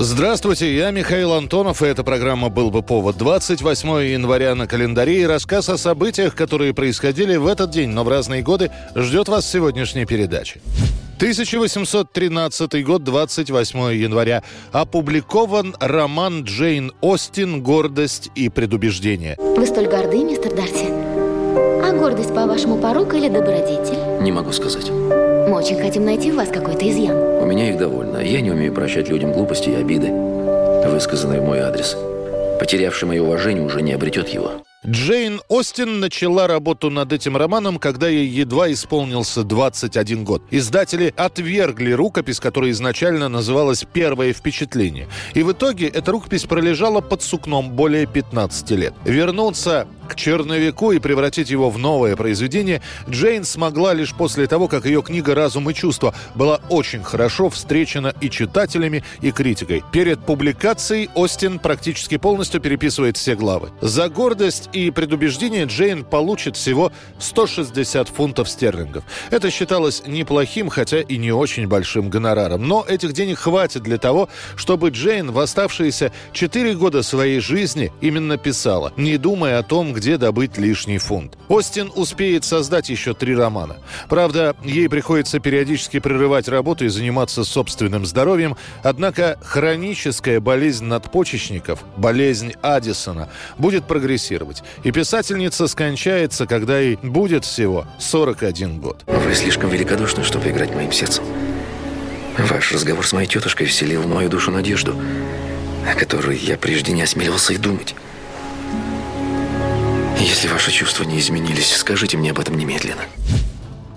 Здравствуйте, я Михаил Антонов, и эта программа «Был бы повод». 28 января на календаре и рассказ о событиях, которые происходили в этот день, но в разные годы, ждет вас в сегодняшней передаче. 1813 год, 28 января. Опубликован роман Джейн Остин «Гордость и предубеждение». Вы столь горды, мистер Дарси. А гордость, по-вашему, порок или добродетель? Не могу сказать. Очень хотим найти в вас какой-то изъян. У меня их довольно. Я не умею прощать людям глупости и обиды, высказанные в мой адрес. Потерявший мое уважение уже не обретет его. Джейн Остин начала работу над этим романом, когда ей едва исполнился 21 год. Издатели отвергли рукопись, которая изначально называлась «Первое впечатление». И в итоге эта рукопись пролежала под сукном более 15 лет. Вернуться к черновику и превратить его в новое произведение Джейн смогла лишь после того, как ее книга «Разум и чувства» была очень хорошо встречена и читателями, и критикой. Перед публикацией Остин практически полностью переписывает все главы. За гордость и предубеждение Джейн получит всего 160 фунтов стерлингов. Это считалось неплохим, хотя и не очень большим гонораром. Но этих денег хватит для того, чтобы Джейн в оставшиеся 4 года своей жизни именно писала, не думая о том, где добыть лишний фунт. Остин успеет создать еще три романа. Правда, ей приходится периодически прерывать работу и заниматься собственным здоровьем, однако хроническая болезнь надпочечников, болезнь Аддисона, будет прогрессировать. И писательница скончается, когда ей будет всего 41 год. Вы слишком великодушны, чтобы играть моим сердцем. Ваш разговор с моей тетушкой вселил в мою душу надежду, о которой я прежде не осмеливался и думать. Если ваши чувства не изменились, скажите мне об этом немедленно.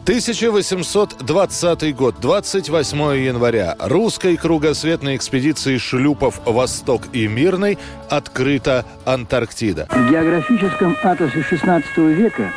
1820 год, 28 января. Русской кругосветной экспедиции шлюпов «Восток» и «Мирный» открыта Антарктида. В географическом атласе XVI века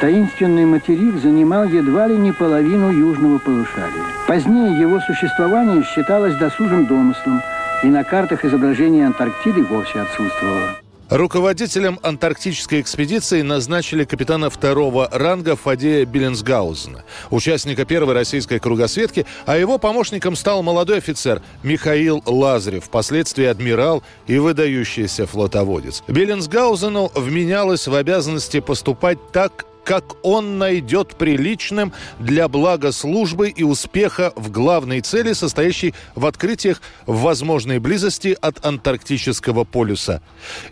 таинственный материк занимал едва ли не половину южного полушария. Позднее его существование считалось досужим домыслом, и на картах изображение Антарктиды вовсе отсутствовало. Руководителем антарктической экспедиции назначили капитана второго ранга Фадея Беллинсгаузена, участника первой российской кругосветки, а его помощником стал молодой офицер Михаил Лазарев, впоследствии адмирал и выдающийся флотоводец. Беллинсгаузену вменялось в обязанности поступать так, как он найдет приличным для блага службы и успеха в главной цели, состоящей в открытиях в возможной близости от Антарктического полюса.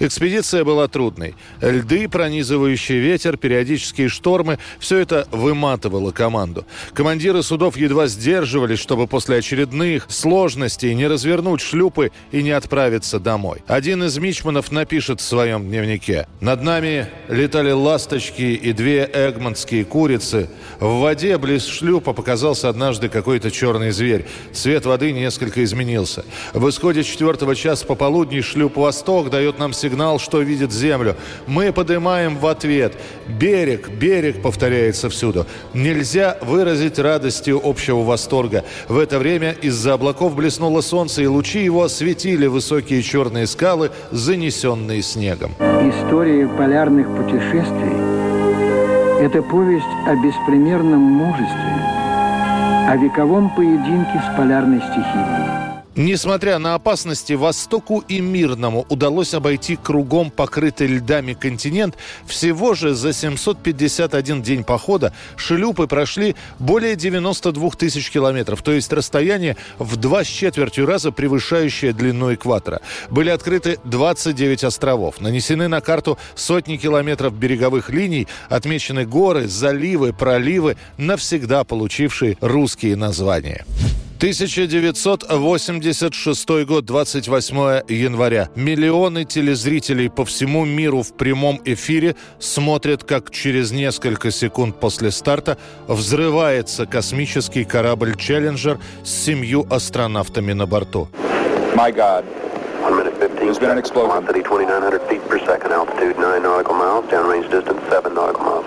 Экспедиция была трудной. Льды, пронизывающий ветер, периодические штормы – все это выматывало команду. Командиры судов едва сдерживались, чтобы после очередных сложностей не развернуть шлюпы и не отправиться домой. Один из мичманов напишет в своем дневнике «Над нами летали ласточки и две эгмонтские курицы. В воде близ шлюпа показался однажды какой-то черный зверь. Цвет воды несколько изменился. В исходе четвертого часа пополудни шлюп «Восток» дает нам сигнал, что видит землю. Мы поднимаем в ответ. «Берег, берег» повторяется всюду. Нельзя выразить радостью общего восторга. В это время из-за облаков блеснуло солнце, и лучи его осветили высокие черные скалы, занесенные снегом. История полярных путешествий – это повесть о беспримерном мужестве, о вековом поединке с полярной стихией. Несмотря на опасности, Востоку и Мирному удалось обойти кругом покрытый льдами континент. Всего же за 751 день похода шлюпы прошли более 92 тысяч километров, то есть расстояние в два с четвертью раза превышающее длину экватора. Были открыты 29 островов, нанесены на карту сотни километров береговых линий, отмечены горы, заливы, проливы, навсегда получившие русские названия. 1986 год, 28 января. Миллионы телезрителей по всему миру в прямом эфире смотрят, как через несколько секунд после старта взрывается космический корабль «Челленджер» с семью астронавтами на борту. My God. One minute 15 There's been an seconds. explosion. Velocity 2,900 feet per second. Altitude 9 nautical miles. Downrange distance 7 nautical miles.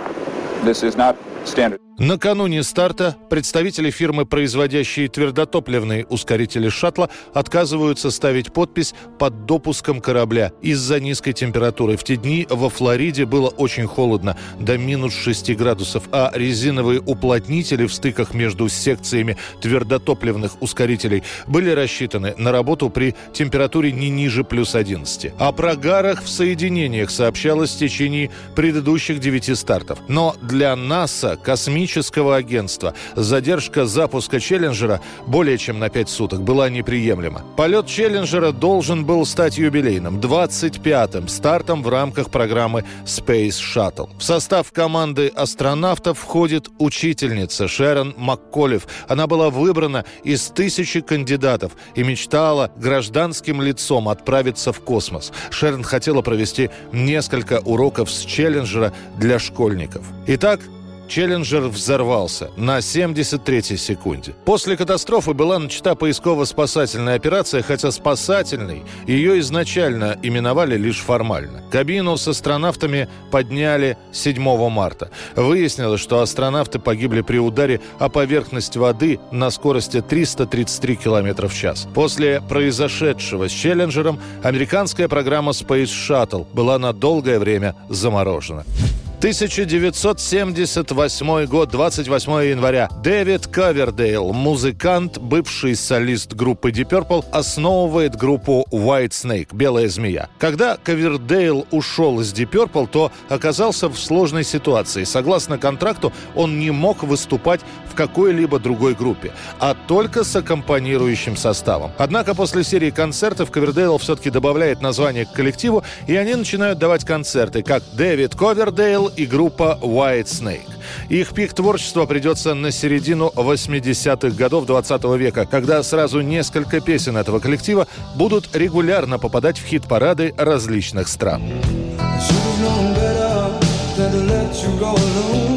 This is not standard. Накануне старта представители фирмы, производящие твердотопливные ускорители шаттла, отказываются ставить подпись под допуском корабля из-за низкой температуры. В те дни во Флориде было очень холодно, до минус 6 градусов, а резиновые уплотнители в стыках между секциями твердотопливных ускорителей были рассчитаны на работу при температуре не ниже плюс 11. О прогарах в соединениях сообщалось в течение предыдущих 9 стартов. Но для НАСА космический космического агентства. Задержка запуска «Челленджера» более чем на 5 суток была неприемлема. Полет «Челленджера» должен был стать юбилейным, 25-м стартом в рамках программы Space Shuttle. В состав команды астронавтов входит учительница Шерон Маколифф. Она была выбрана из тысячи кандидатов и мечтала гражданским лицом отправиться в космос. Шерон хотела провести несколько уроков с «Челленджера» для школьников. Итак, Челленджер взорвался на 73-й секунде. После катастрофы была начата поисково-спасательная операция, хотя спасательной ее изначально именовали лишь формально. Кабину с астронавтами подняли 7 марта. Выяснилось, что астронавты погибли при ударе о поверхность воды на скорости 333 км в час. После произошедшего с Челленджером американская программа Space Shuttle была на долгое время заморожена. 1978 год, 28 января. Дэвид Кавердейл, музыкант, бывший солист группы Deep Purple, основывает группу White Snake, Белая змея. Когда Кавердейл ушел из Deep Purple, то оказался в сложной ситуации. Согласно контракту, он не мог выступать в какой-либо другой группе, а только с аккомпанирующим составом. Однако после серии концертов Кавердейл все-таки добавляет название к коллективу, и они начинают давать концерты, как Дэвид Ковердейл, и группа White Snake. Их пик творчества придется на середину 80-х годов 20 века, когда сразу несколько песен этого коллектива будут регулярно попадать в хит-парады различных стран. like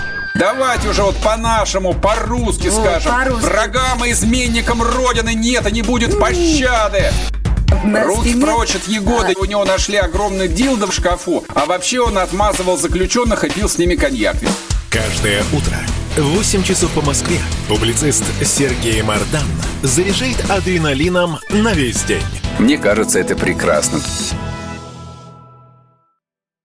Давайте уже вот по-нашему, по-русски скажем. по-русски. Врагам и изменникам Родины нет и не будет пощады. На Русский спине- прочит Егоды. У него нашли огромный дилдо в шкафу. А вообще он отмазывал заключенных и пил с ними коньяк. Каждое утро в 8 часов по Москве публицист Сергей Мардан заряжает адреналином на весь день. Мне кажется, это прекрасно.